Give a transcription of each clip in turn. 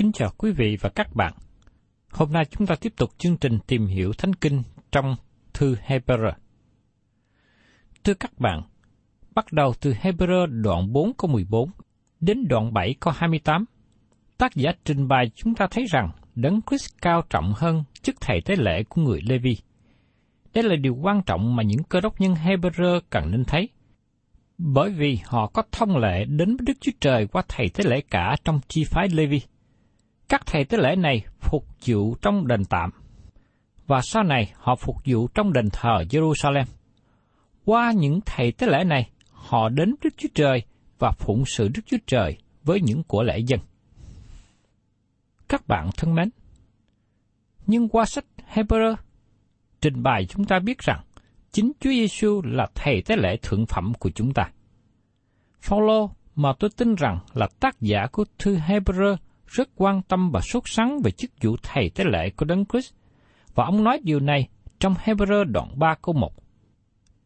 Kính chào quý vị và các bạn. Hôm nay chúng ta tiếp tục chương trình tìm hiểu Thánh Kinh trong thư Hebrew. Thưa các bạn, bắt đầu từ Hebrew đoạn 4 câu 14 đến đoạn 7 câu 28, tác giả trình bày chúng ta thấy rằng Đấng Christ cao trọng hơn chức thầy tế lễ của người Levi. Đây là điều quan trọng mà những cơ đốc nhân Hebrew cần nên thấy, bởi vì họ có thông lệ đến với Đức Chúa Trời qua thầy tế lễ cả trong chi phái Levi. Các thầy tế lễ này phục vụ trong đền tạm, và sau này họ phục vụ trong đền thờ Jerusalem. Qua những thầy tế lễ này, họ đến Đức Chúa Trời và phụng sự Đức Chúa Trời với những của lễ dân. Các bạn thân mến, nhưng qua sách Hebrew trình bày chúng ta biết rằng chính Chúa Giêsu là thầy tế lễ thượng phẩm của chúng ta. Phaolô mà tôi tin rằng là tác giả của thư Hebrew rất quan tâm và sốt sắng về chức vụ thầy tế lễ của Đấng Christ, và ông nói điều này trong Hebrew đoạn 3 câu 1.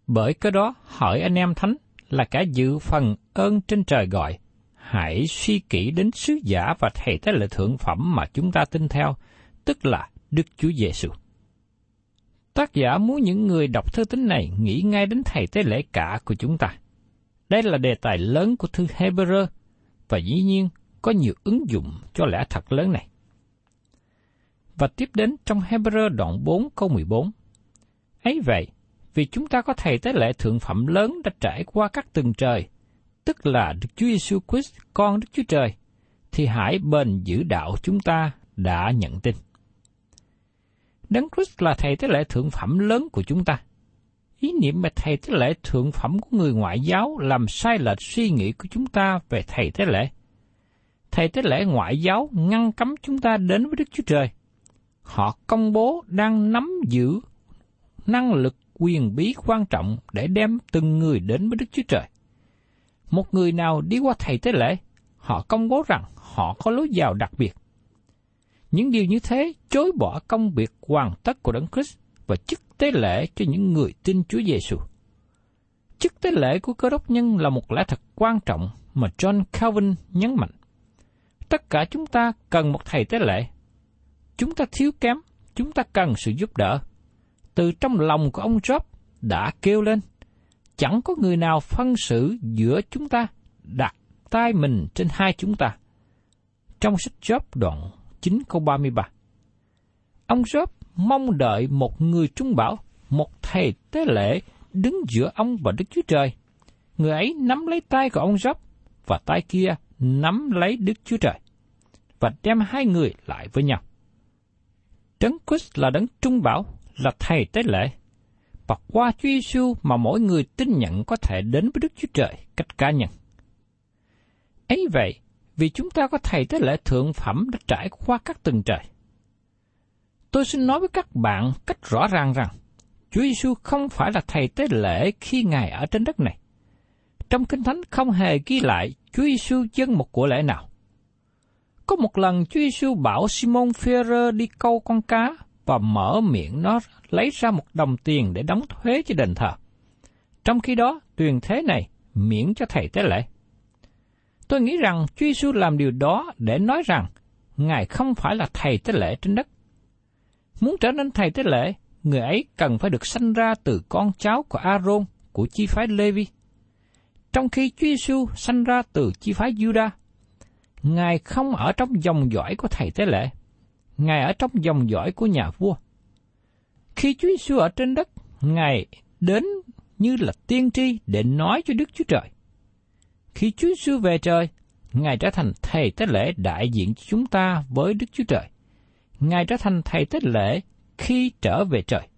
Bởi cái đó hỏi anh em thánh là cả dự phần ơn trên trời gọi, hãy suy kỹ đến sứ giả và thầy tế lễ thượng phẩm mà chúng ta tin theo, tức là Đức Chúa Giêsu. Tác giả muốn những người đọc thư tín này nghĩ ngay đến thầy tế lễ cả của chúng ta. Đây là đề tài lớn của thư Hebrew và dĩ nhiên có nhiều ứng dụng cho lẽ thật lớn này. Và tiếp đến trong Hebrew đoạn 4 câu 14. Ấy vậy, vì chúng ta có thầy tế lễ thượng phẩm lớn đã trải qua các tầng trời, tức là Đức Chúa Giêsu Christ, con Đức Chúa Trời, thì hãy bền giữ đạo chúng ta đã nhận tin. Đấng Christ là thầy tế lễ thượng phẩm lớn của chúng ta. Ý niệm về thầy tế lễ thượng phẩm của người ngoại giáo làm sai lệch suy nghĩ của chúng ta về thầy tế lễ. Thầy tế lễ ngoại giáo ngăn cấm chúng ta đến với Đức Chúa Trời. Họ công bố đang nắm giữ năng lực quyền bí quan trọng để đem từng người đến với Đức Chúa Trời. Một người nào đi qua thầy tế lễ, họ công bố rằng họ có lối vào đặc biệt. Những điều như thế chối bỏ công việc hoàn tất của Đấng Christ và chức tế lễ cho những người tin Chúa Giêsu. Chức tế lễ của cơ đốc nhân là một lẽ thật quan trọng mà John Calvin nhấn mạnh. Tất cả chúng ta cần một thầy tế lễ. Chúng ta thiếu kém, chúng ta cần sự giúp đỡ. Từ trong lòng của ông Job đã kêu lên, chẳng có người nào phân xử giữa chúng ta, đặt tay mình trên hai chúng ta. Trong sách Job đoạn 9 câu 33. ông Job mong đợi một người trung bảo, một thầy tế lễ đứng giữa ông và Đức Chúa Trời. Người ấy nắm lấy tay của ông Job và tay kia nắm lấy Đức Chúa Trời và đem hai người lại với nhau. Đấng Christ là đấng trung bảo, là thầy tế lễ. Và qua Chúa Giêsu mà mỗi người tin nhận có thể đến với Đức Chúa Trời cách cá nhân. Ấy vậy, vì chúng ta có thầy tế lễ thượng phẩm đã trải qua các tầng trời. Tôi xin nói với các bạn cách rõ ràng rằng, Chúa Giêsu không phải là thầy tế lễ khi Ngài ở trên đất này. Trong Kinh Thánh không hề ghi lại Chúa Giêsu dâng một của lễ nào. Có một lần Chúa Giêsu bảo Simon Phêrô đi câu con cá và mở miệng nó lấy ra một đồng tiền để đóng thuế cho đền thờ. Trong khi đó, tuyên thế này miễn cho thầy tế lễ. Tôi nghĩ rằng Chúa Giêsu làm điều đó để nói rằng Ngài không phải là thầy tế lễ trên đất. Muốn trở nên thầy tế lễ, người ấy cần phải được sanh ra từ con cháu của Aaron của chi phái Levi. Trong khi Chúa Giêsu sanh ra từ chi phái Judah, Ngài không ở trong dòng dõi của thầy tế lễ, Ngài ở trong dòng dõi của nhà vua. Khi Chúa Giêsu ở trên đất, Ngài đến như là tiên tri để nói cho Đức Chúa Trời. Khi Chúa Giêsu về trời, Ngài trở thành thầy tế lễ đại diện cho chúng ta với Đức Chúa Trời. Ngài trở thành thầy tế lễ khi trở về trời.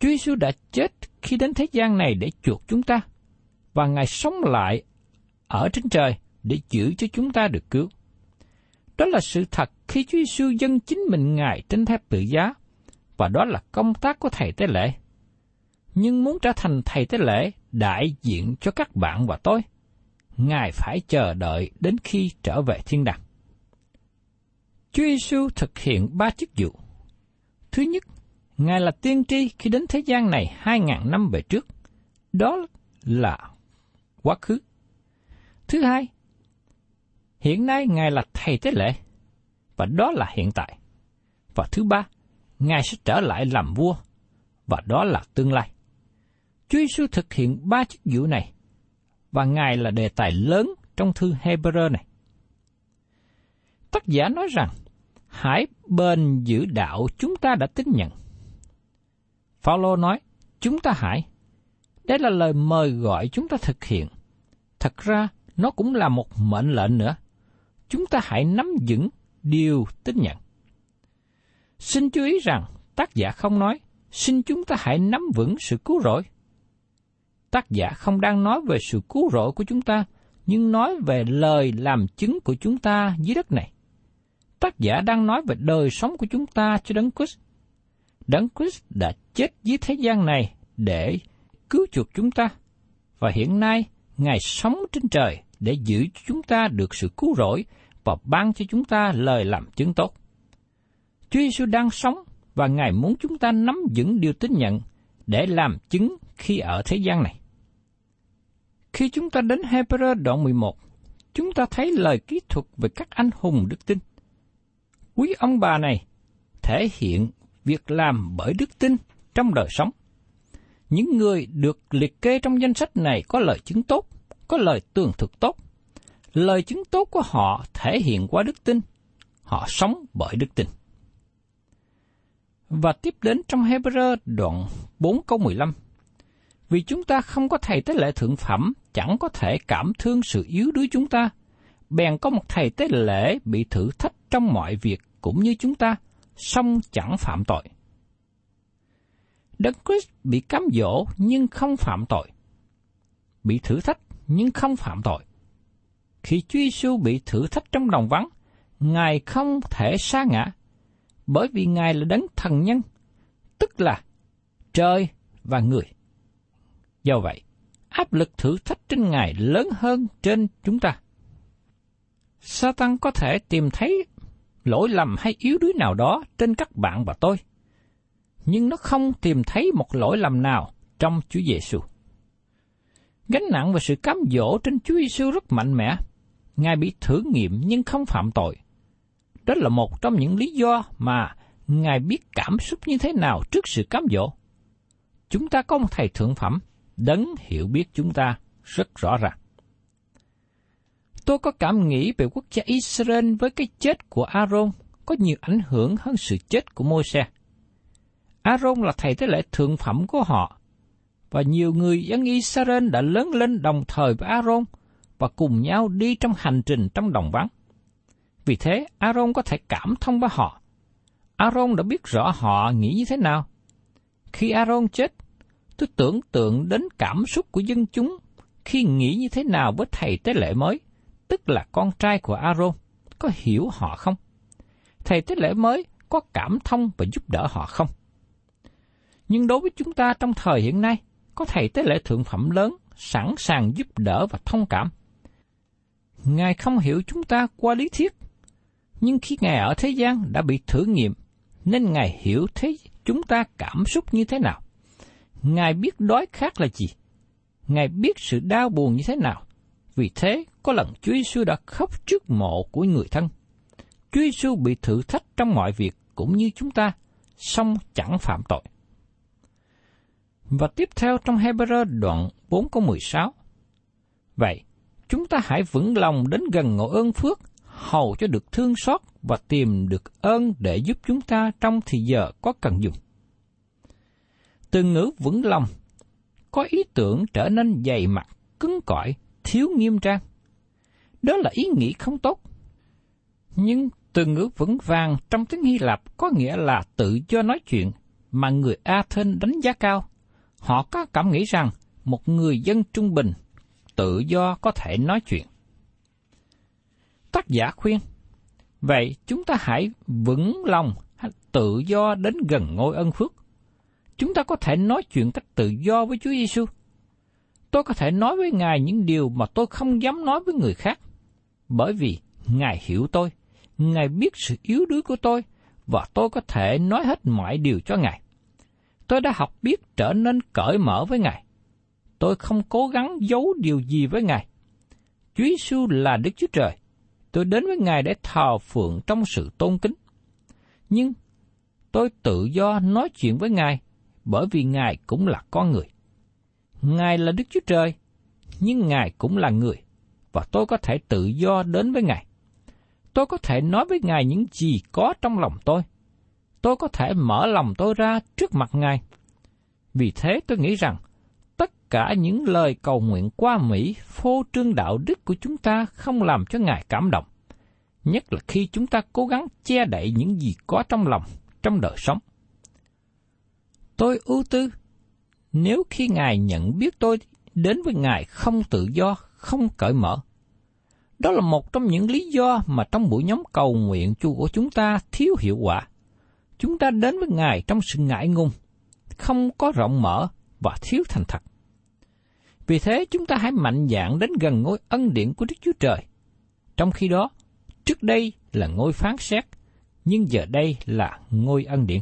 Chúa Giêsu đã chết khi đến thế gian này để chuộc chúng ta, và Ngài sống lại ở trên trời để giữ cho chúng ta được cứu. Đó là sự thật khi Chúa Giêsu dâng chính mình Ngài trên thép tự giá, và đó là công tác của Thầy Tế Lễ. Nhưng muốn trở thành Thầy Tế Lễ đại diện cho các bạn và tôi, Ngài phải chờ đợi đến khi trở về thiên đàng. Chúa Giêsu thực hiện ba chức vụ. Thứ nhất, Ngài là tiên tri khi đến thế gian này hai ngàn năm về trước. Đó là quá khứ. Thứ hai, hiện nay Ngài là thầy tế lễ, và đó là hiện tại. Và thứ ba, Ngài sẽ trở lại làm vua, và đó là tương lai. Chúa Giêsu thực hiện ba chức vụ này, và Ngài là đề tài lớn trong thư Hebrew này. Tác giả nói rằng, hãy bền giữ đạo chúng ta đã tín nhận. Phaolô nói, chúng ta hãy. Đây là lời mời gọi chúng ta thực hiện. Thật ra, nó cũng là một mệnh lệnh nữa. Chúng ta hãy nắm vững điều tin nhận. Xin chú ý rằng, tác giả không nói, xin chúng ta hãy nắm vững sự cứu rỗi. Tác giả không đang nói về sự cứu rỗi của chúng ta, nhưng nói về lời làm chứng của chúng ta dưới đất này. Tác giả đang nói về đời sống của chúng ta cho Đấng Christ. Đấng Christ đã chết dưới thế gian này để cứu chuộc chúng ta, và hiện nay Ngài sống trên trời để giữ chúng ta được sự cứu rỗi và ban cho chúng ta lời làm chứng tốt. Chúa Giêsu đang sống và Ngài muốn chúng ta nắm vững điều tín nhận để làm chứng khi ở thế gian này. Khi chúng ta đến Hebrew đoạn 11, chúng ta thấy lời kỹ thuật về các anh hùng đức tin. Quý ông bà này thể hiện việc làm bởi đức tin trong đời sống. Những người được liệt kê trong danh sách này có lời chứng tốt, có lời tường thực tốt. Lời chứng tốt của họ thể hiện qua đức tin. Họ sống bởi đức tin. Và tiếp đến trong Hebrew đoạn 4 câu 15. Vì chúng ta không có thầy tế lễ thượng phẩm, chẳng có thể cảm thương sự yếu đuối chúng ta. Bèn có một thầy tế lễ bị thử thách trong mọi việc cũng như chúng ta, song chẳng phạm tội. Đấng Christ bị cám dỗ nhưng không phạm tội. Bị thử thách nhưng không phạm tội. Khi Chúa Giêsu bị thử thách trong đồng vắng, Ngài không thể sa ngã, bởi vì Ngài là đấng thần nhân, tức là trời và người. Do vậy, áp lực thử thách trên Ngài lớn hơn trên chúng ta. Satan có thể tìm thấy lỗi lầm hay yếu đuối nào đó trên các bạn và tôi, nhưng nó không tìm thấy một lỗi lầm nào trong Chúa Giêsu. Gánh nặng và sự cám dỗ trên Chúa Giêsu rất mạnh mẽ. Ngài bị thử nghiệm nhưng không phạm tội. Đó là một trong những lý do mà Ngài biết cảm xúc như thế nào trước sự cám dỗ. Chúng ta có một thầy thượng phẩm, đấng hiểu biết chúng ta rất rõ ràng. Tôi có cảm nghĩ về quốc gia Israel với cái chết của Aaron có nhiều ảnh hưởng hơn sự chết của Môi-se. Aaron là thầy tế lễ thượng phẩm của họ, và nhiều người dân Israel đã lớn lên đồng thời với Aaron và cùng nhau đi trong hành trình trong đồng vắng. Vì thế, Aaron có thể cảm thông với họ. Aaron đã biết rõ họ nghĩ như thế nào. Khi Aaron chết, tôi tưởng tượng đến cảm xúc của dân chúng khi nghĩ như thế nào với thầy tế lễ mới, tức là con trai của Aaron, có hiểu họ không? Thầy tế lễ mới có cảm thông và giúp đỡ họ không? Nhưng đối với chúng ta trong thời hiện nay, có thầy tế lễ thượng phẩm lớn sẵn sàng giúp đỡ và thông cảm. Ngài không hiểu chúng ta qua lý thuyết, nhưng khi Ngài ở thế gian đã bị thử nghiệm, nên Ngài hiểu thế chúng ta cảm xúc như thế nào. Ngài biết đói khát là gì. Ngài biết sự đau buồn như thế nào. Vì thế, có lần Chúa Giêsu đã khóc trước mộ của người thân. Chúa Giêsu bị thử thách trong mọi việc cũng như chúng ta, song chẳng phạm tội. Và tiếp theo trong Hebrew đoạn 4 câu 16. Vậy, chúng ta hãy vững lòng đến gần ngộ ơn phước, hầu cho được thương xót và tìm được ơn để giúp chúng ta trong thì giờ có cần dùng. Từ ngữ vững lòng có ý tưởng trở nên dày mặt, cứng cỏi, thiếu nghiêm trang. Đó là ý nghĩ không tốt. Nhưng từ ngữ vững vàng trong tiếng Hy Lạp có nghĩa là tự do nói chuyện mà người Athens đánh giá cao. Họ có cảm nghĩ rằng một người dân trung bình tự do có thể nói chuyện. Tác giả khuyên, vậy chúng ta hãy vững lòng tự do đến gần ngôi ân phước. Chúng ta có thể nói chuyện cách tự do với Chúa Giêsu. Tôi có thể nói với Ngài những điều mà tôi không dám nói với người khác, bởi vì Ngài hiểu tôi, Ngài biết sự yếu đuối của tôi, và tôi có thể nói hết mọi điều cho Ngài. Tôi đã học biết trở nên cởi mở với Ngài. Tôi không cố gắng giấu điều gì với Ngài. Chúa Giêsu là Đức Chúa Trời. Tôi đến với Ngài để thờ phượng trong sự tôn kính. Nhưng tôi tự do nói chuyện với Ngài bởi vì Ngài cũng là con người. Ngài là Đức Chúa Trời, nhưng Ngài cũng là người, và tôi có thể tự do đến với Ngài. Tôi có thể nói với Ngài những gì có trong lòng tôi. Tôi có thể mở lòng tôi ra trước mặt Ngài. Vì thế tôi nghĩ rằng, tất cả những lời cầu nguyện qua Mỹ phô trương đạo đức của chúng ta không làm cho Ngài cảm động, nhất là khi chúng ta cố gắng che đậy những gì có trong lòng, trong đời sống. Tôi ưu tư, nếu khi Ngài nhận biết tôi đến với Ngài không tự do, không cởi mở. Đó là một trong những lý do mà trong buổi nhóm cầu nguyện chu của chúng ta thiếu hiệu quả. Chúng ta đến với Ngài trong sự ngại ngùng, không có rộng mở và thiếu thành thật. Vì thế chúng ta hãy mạnh dạn đến gần ngôi ân điển của Đức Chúa Trời. Trong khi đó, trước đây là ngôi phán xét, nhưng giờ đây là ngôi ân điển.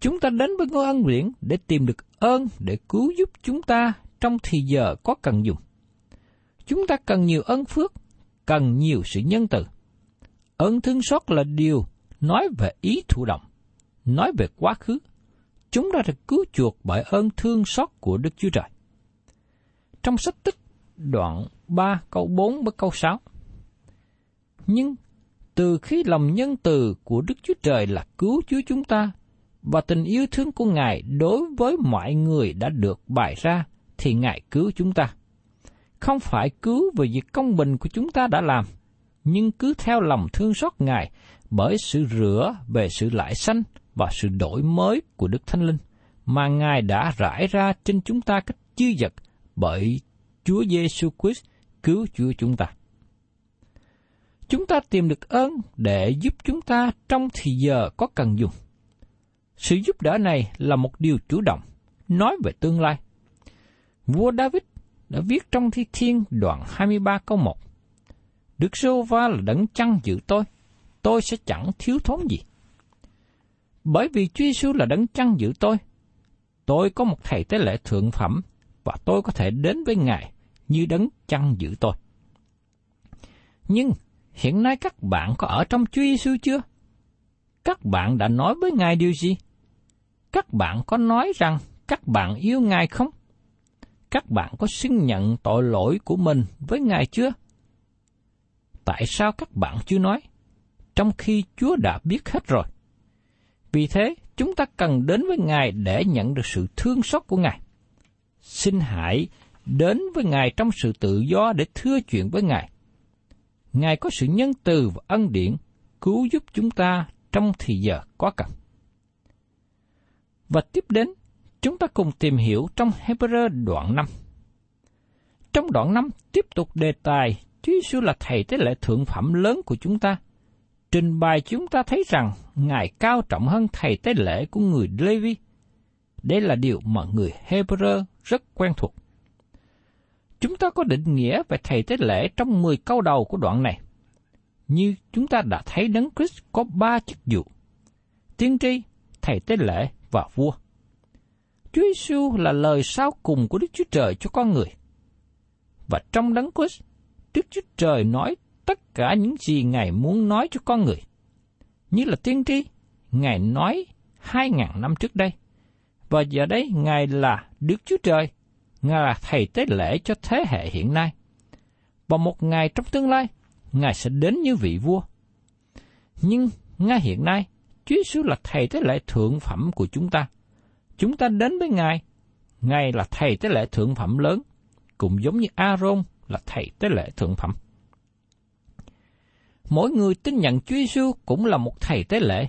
Chúng ta đến với ngôi ân điển để tìm được ơn để cứu giúp chúng ta trong thì giờ có cần dùng. Chúng ta cần nhiều ơn phước, cần nhiều sự nhân từ. Ơn thương xót là điều nói về ý thụ động, nói về quá khứ. Chúng ta được cứu chuộc bởi ơn thương xót của Đức Chúa Trời. Trong sách tích đoạn 3 câu 4 với câu 6. Nhưng từ khi lòng nhân từ của Đức Chúa Trời là cứu Chúa chúng ta và tình yêu thương của Ngài đối với mọi người đã được bày ra, thì Ngài cứu chúng ta. Không phải cứu về việc công bình của chúng ta đã làm, nhưng cứ theo lòng thương xót Ngài bởi sự rửa về sự lại sanh và sự đổi mới của Đức Thánh Linh mà Ngài đã rải ra trên chúng ta cách chư vật bởi Chúa Giêsu Christ cứu Chúa chúng ta. Chúng ta tìm được ơn để giúp chúng ta trong thì giờ có cần dùng. Sự giúp đỡ này là một điều chủ động, nói về tương lai. Vua David đã viết trong Thi Thiên đoạn 23 câu 1. Đức Sô va là đấng chăn giữ tôi, tôi sẽ chẳng thiếu thốn gì. Bởi vì Chúa Giêsu là đấng chăn giữ tôi, tôi có một thầy tế lễ thượng phẩm và tôi có thể đến với Ngài như đấng chăn giữ tôi. Nhưng hiện nay các bạn có ở trong Chúa Giêsu chưa? Các bạn đã nói với Ngài điều gì? Các bạn có nói rằng các bạn yêu Ngài không? Các bạn có xưng nhận tội lỗi của mình với Ngài chưa? Tại sao các bạn chưa nói? Trong khi Chúa đã biết hết rồi. Vì thế, chúng ta cần đến với Ngài để nhận được sự thương xót của Ngài. Xin hãy đến với Ngài trong sự tự do để thưa chuyện với Ngài. Ngài có sự nhân từ và ân điển cứu giúp chúng ta trong thì giờ có cần. Và tiếp đến, chúng ta cùng tìm hiểu trong Hebrew đoạn 5. Trong đoạn 5 tiếp tục đề tài Chúa Giêsu là thầy tế lễ thượng phẩm lớn của chúng ta. Trình bày chúng ta thấy rằng Ngài cao trọng hơn thầy tế lễ của người Levi. Đây là điều mà người Hebrew rất quen thuộc. Chúng ta có định nghĩa về thầy tế lễ trong 10 câu đầu của đoạn này. Như chúng ta đã thấy Đấng Christ có ba chức vụ. Tiên tri, thầy tế lễ và vua. Chúa Giêsu là lời sau cùng của Đức Chúa Trời cho con người. Và trong Đấng Christ, Đức Chúa Trời nói tất cả những gì Ngài muốn nói cho con người. Như là tiên tri, Ngài nói hai ngàn năm trước đây. Và giờ đây Ngài là Đức Chúa Trời, Ngài là Thầy tế lễ cho thế hệ hiện nay. Và một ngày trong tương lai, Ngài sẽ đến như vị vua. Nhưng ngay hiện nay, Chúa Giêsu là Thầy tế lễ thượng phẩm của chúng ta. Chúng ta đến với Ngài, Ngài là Thầy tế lễ thượng phẩm lớn, cũng giống như Aaron là Thầy tế lễ thượng phẩm. Mỗi người tin nhận Chúa Giêsu cũng là một thầy tế lễ,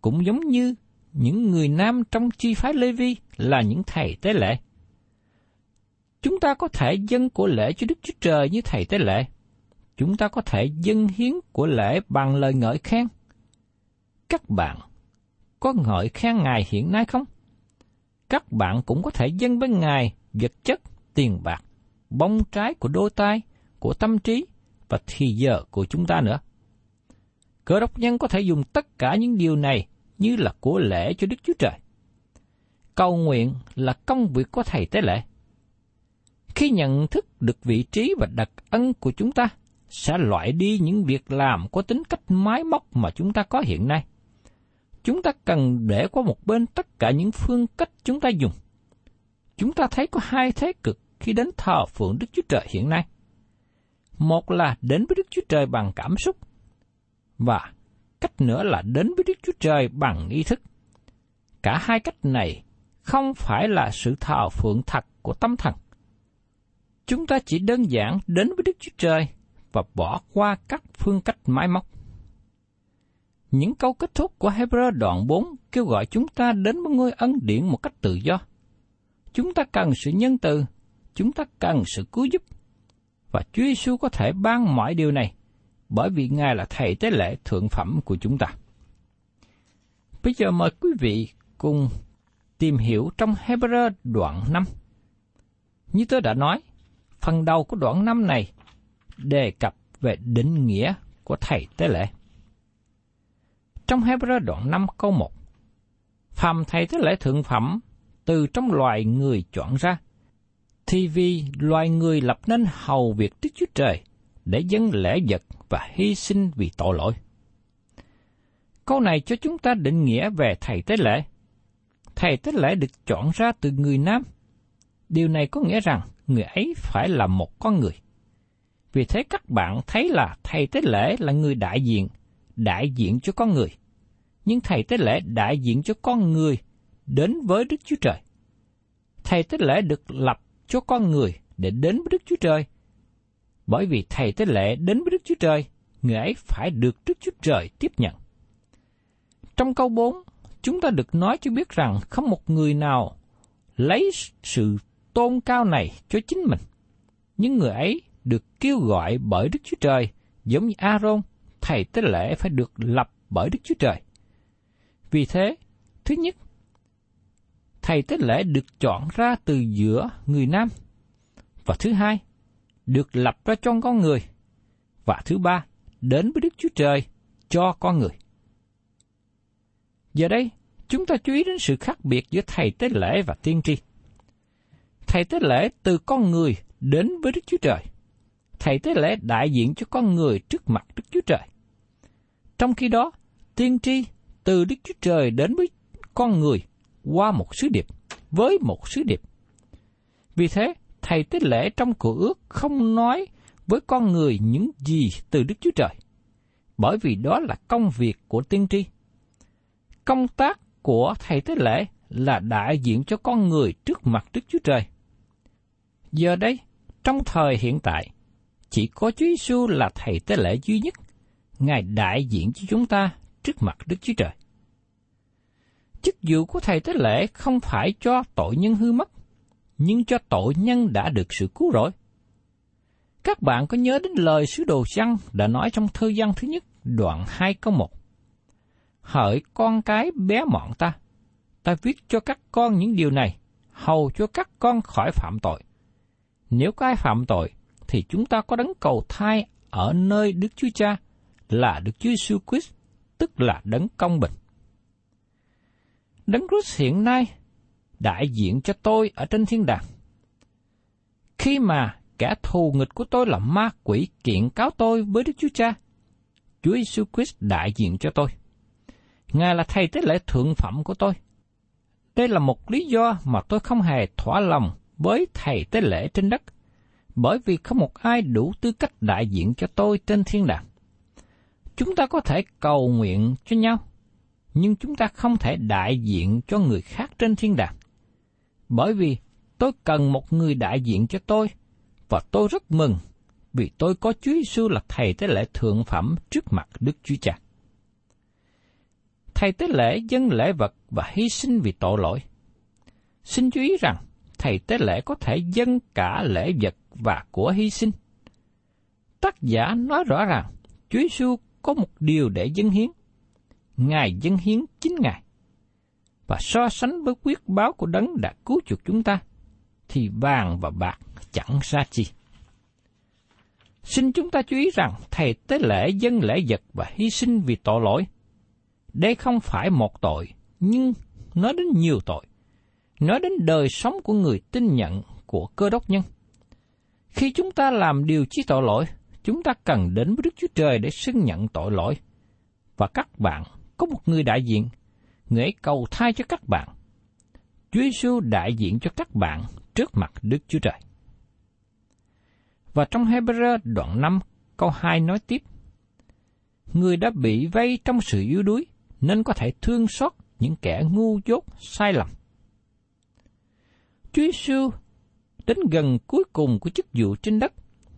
cũng giống như những người nam trong chi phái Lê Vi là những thầy tế lễ. Chúng ta có thể dân của lễ cho Đức Chúa Trời như thầy tế lễ. Chúng ta có thể dân hiến của lễ bằng lời ngợi khen. Các bạn có ngợi khen Ngài hiện nay không? Các bạn cũng có thể dâng với Ngài vật chất, tiền bạc, bông trái của đôi tay, của tâm trí và thì giờ của chúng ta nữa. Cơ đốc nhân có thể dùng tất cả những điều này như là của lễ cho Đức Chúa Trời. Cầu nguyện là công việc của Thầy Tế Lễ. Khi nhận thức được vị trí và đặc ân của chúng ta, sẽ loại đi những việc làm có tính cách máy móc mà chúng ta có hiện nay. Chúng ta cần để qua một bên tất cả những phương cách chúng ta dùng. Chúng ta thấy có hai thế cực khi đến thờ phượng Đức Chúa Trời hiện nay. Một là đến với Đức Chúa Trời bằng cảm xúc, và cách nữa là đến với Đức Chúa Trời bằng ý thức. Cả hai cách này không phải là sự thờ phượng thật của tâm thần. Chúng ta chỉ đơn giản đến với Đức Chúa Trời và bỏ qua các phương cách máy móc. Những câu kết thúc của Hebrew đoạn 4 kêu gọi chúng ta đến với ngôi ân điển một cách tự do. Chúng ta cần sự nhân từ, chúng ta cần sự cứu giúp. Và Chúa Giêsu có thể ban mọi điều này bởi vì Ngài là Thầy tế lễ thượng phẩm của chúng ta. Bây giờ mời quý vị cùng tìm hiểu trong Hebrew đoạn 5. Như tôi đã nói, phần đầu của đoạn 5 này đề cập về định nghĩa của Thầy tế lễ. Trong Hebrew đoạn 5 câu 1, Phàm Thầy tế lễ thượng phẩm từ trong loài người chọn ra, thì vì loài người lập nên hầu việc Đức Chúa Trời để dâng lễ vật và hy sinh vì tội lỗi. Câu này cho chúng ta định nghĩa về thầy tế lễ. Thầy tế lễ được chọn ra từ người nam. Điều này có nghĩa rằng người ấy phải là một con người. Vì thế các bạn thấy là thầy tế lễ là người đại diện, đại diện cho con người. Nhưng thầy tế lễ đại diện cho con người đến với Đức Chúa Trời. Thầy tế lễ được lập cho con người để đến với Đức Chúa Trời bởi vì thầy tế lễ đến với Đức Chúa Trời, người ấy phải được Đức Chúa Trời tiếp nhận. Trong câu 4, chúng ta được nói cho biết rằng không một người nào lấy sự tôn cao này cho chính mình. Những người ấy được kêu gọi bởi Đức Chúa Trời, giống như Aaron, thầy tế lễ phải được lập bởi Đức Chúa Trời. Vì thế, thứ nhất, thầy tế lễ được chọn ra từ giữa người nam. Và thứ hai, được lập ra cho con người. Và thứ ba, đến với Đức Chúa Trời cho con người. Giờ đây, chúng ta chú ý đến sự khác biệt giữa thầy tế lễ và tiên tri. Thầy tế lễ từ con người đến với Đức Chúa Trời. Thầy tế lễ đại diện cho con người trước mặt Đức Chúa Trời. Trong khi đó, tiên tri từ Đức Chúa Trời đến với con người qua một sứ điệp, với một sứ điệp. Vì thế, thầy tế lễ trong cửa ước không nói với con người những gì từ Đức Chúa Trời. bởi vì đó là công việc của tiên tri. Công tác của thầy tế lễ là đại diện cho con người trước mặt Đức Chúa Trời. Giờ đây, trong thời hiện tại, chỉ có Chúa Giêsu là thầy tế lễ duy nhất, Ngài đại diện cho chúng ta trước mặt Đức Chúa Trời. Chức vụ của thầy tế lễ không phải cho tội nhân hư mất, nhưng cho tội nhân đã được sự cứu rỗi. Các bạn có nhớ đến lời sứ đồ Giăng đã nói trong thư văn thứ nhất, đoạn 2 câu 1. Hỡi con cái bé mọn ta, ta viết cho các con những điều này, hầu cho các con khỏi phạm tội. Nếu có ai phạm tội, thì chúng ta có đấng cầu thai ở nơi Đức Chúa Cha là Đức Chúa Jesus Christ, tức là đấng công bình. Đấng Christ hiện nay đại diện cho tôi ở trên thiên đàng. Khi mà kẻ thù nghịch của tôi là ma quỷ kiện cáo tôi với Đức Chúa Cha, Chúa Jesus Christ đại diện cho tôi. Ngài là thầy tế lễ thượng phẩm của tôi. Đây là một lý do mà tôi không hề thỏa lòng với thầy tế lễ trên đất, bởi vì không một ai đủ tư cách đại diện cho tôi trên thiên đàng. Chúng ta có thể cầu nguyện cho nhau, nhưng chúng ta không thể đại diện cho người khác trên thiên đàng. Bởi vì tôi cần một người đại diện cho tôi, và tôi rất mừng vì tôi có Chúa Giêsu là thầy tế lễ thượng phẩm trước mặt Đức Chúa Cha. Thầy tế lễ dân lễ vật và hy sinh vì tội lỗi. Xin chú ý rằng, thầy tế lễ có thể dâng cả lễ vật và của hy sinh. Tác giả nói rõ ràng, Chúa Giêsu có một điều để dâng hiến. Ngài dâng hiến chính Ngài. Và so sánh với quyết báo của đấng đã cứu chuộc chúng ta, thì vàng và bạc chẳng ra chi. Xin chúng ta chú ý rằng thầy tế lễ dân lễ vật và hy sinh vì tội lỗi. Đây không phải một tội, nhưng nói đến nhiều tội. Nói đến đời sống của người tin nhận của cơ đốc nhân. Khi chúng ta làm điều chi tội lỗi, chúng ta cần đến với Đức Chúa Trời để xưng nhận tội lỗi. Và các bạn có một người đại diện, người ấy cầu thai cho các bạn. Chúa Giêsu đại diện cho các bạn trước mặt Đức Chúa Trời. Và trong Hebrew đoạn 5 câu 2 nói tiếp, Người đã bị vây trong sự yếu đuối, nên có thể thương xót những kẻ ngu dốt sai lầm. Chúa Giêsu đến gần cuối cùng của chức vụ trên đất,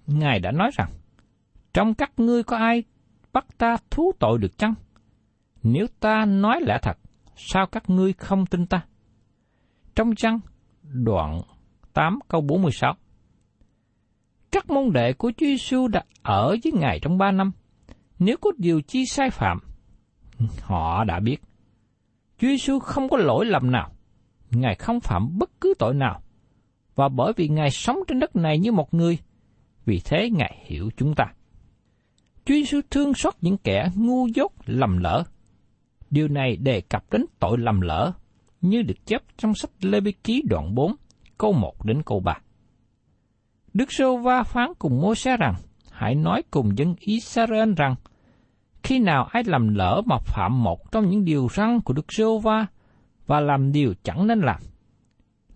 Ngài đã nói rằng, trong các ngươi có ai bắt ta thú tội được chăng? Nếu ta nói lẽ thật, sao các ngươi không tin ta? Trong chăng đoạn 8 câu 46 Các môn đệ của Chúa Giêsu đã ở với Ngài trong ba năm. Nếu có điều chi sai phạm, họ đã biết. Chúa Giêsu không có lỗi lầm nào. Ngài không phạm bất cứ tội nào. Và bởi vì Ngài sống trên đất này như một người, vì thế Ngài hiểu chúng ta. Chúa Giêsu thương xót những kẻ ngu dốt lầm lỡ. Điều này đề cập đến tội lầm lỡ, như được chép trong sách Lê Bí Ký đoạn 4, câu 1 đến câu 3. Đức Sô Va phán cùng mô xe rằng, hãy nói cùng dân Israel rằng, khi nào ai làm lỡ mà phạm một trong những điều răn của Đức Sô Va và làm điều chẳng nên làm.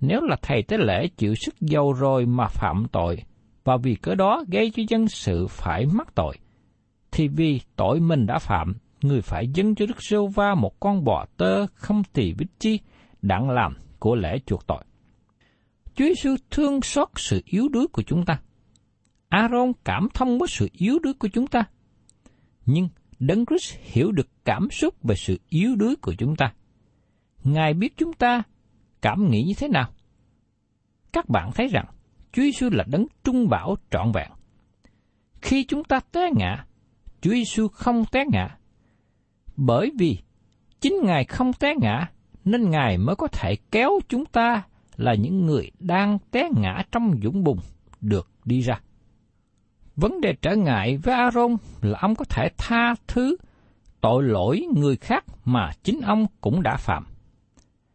Nếu là thầy tế lễ chịu sức giàu rồi mà phạm tội, và vì cớ đó gây cho dân sự phải mắc tội, thì vì tội mình đã phạm, người phải dâng cho Đức Sô Va một con bò tơ không tỳ bích chi, đặng làm của lễ chuộc tội. Chúa Giêsu thương xót sự yếu đuối của chúng ta. Aaron cảm thông với sự yếu đuối của chúng ta. Nhưng Đấng Christ hiểu được cảm xúc về sự yếu đuối của chúng ta. Ngài biết chúng ta cảm nghĩ như thế nào. Các bạn thấy rằng Chúa Giêsu là đấng trung bảo trọn vẹn. Khi chúng ta té ngã, Chúa Giêsu không té ngã. Bởi vì, chính Ngài không té ngã, nên Ngài mới có thể kéo chúng ta là những người đang té ngã trong dũng bùn được đi ra. Vấn đề trở ngại với Aaron là ông có thể tha thứ tội lỗi người khác mà chính ông cũng đã phạm.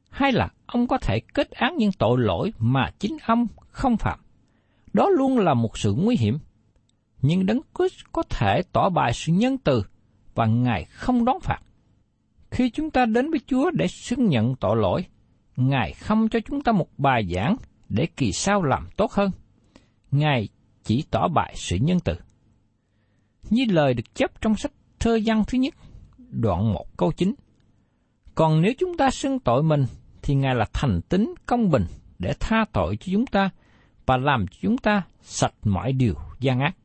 Hay là ông có thể kết án những tội lỗi mà chính ông không phạm. Đó luôn là một sự nguy hiểm. Nhưng Đấng Christ có thể tỏ bài sự nhân từ và Ngài không đón phạt. Khi chúng ta đến với Chúa để xưng nhận tội lỗi, Ngài không cho chúng ta một bài giảng để kỳ sau làm tốt hơn. Ngài chỉ tỏ bại sự nhân từ. Như lời được chấp trong sách thơ văn thứ nhất, đoạn một câu 9. Còn nếu chúng ta xưng tội mình, thì Ngài là thành tính công bình để tha tội cho chúng ta và làm cho chúng ta sạch mọi điều gian ác.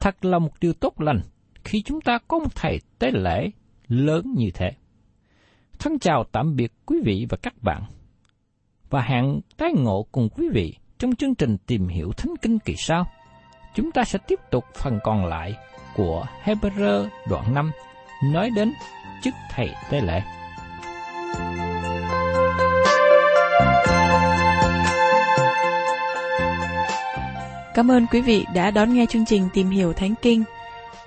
Thật là một điều tốt lành khi chúng ta có một thầy tế lễ lớn như thế. Thân chào tạm biệt quý vị và các bạn và hẹn tái ngộ cùng quý vị trong chương trình tìm hiểu Thánh Kinh kỳ sau. Chúng ta sẽ tiếp tục phần còn lại của Hebrew đoạn 5 nói đến chức thầy tế lễ. Cảm ơn quý vị đã đón nghe chương trình Tìm hiểu Thánh Kinh.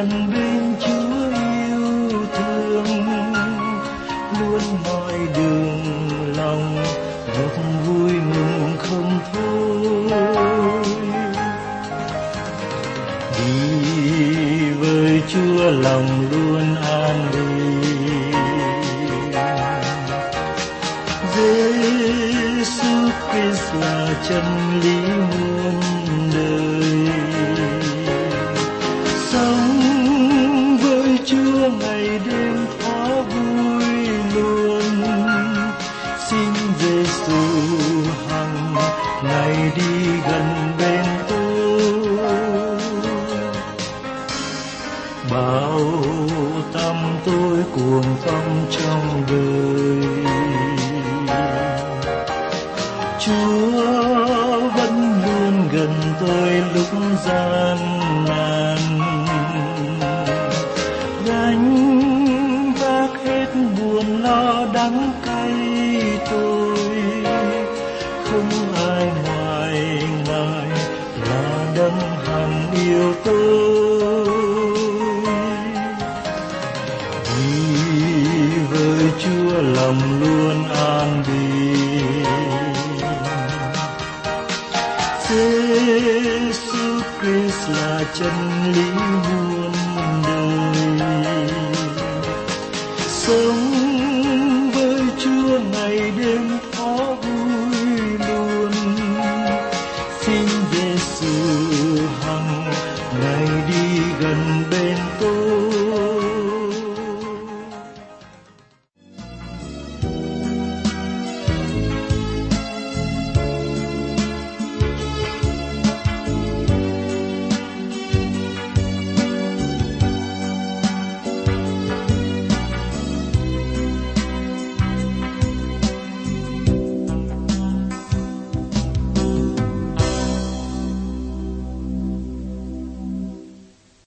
gần bên Chúa yêu thương, luôn mọi đường lòng một vui mừng không thôi. Đi với Chúa lòng luôn an bình. Giêsu Christ là chân lý muôn đời. Sống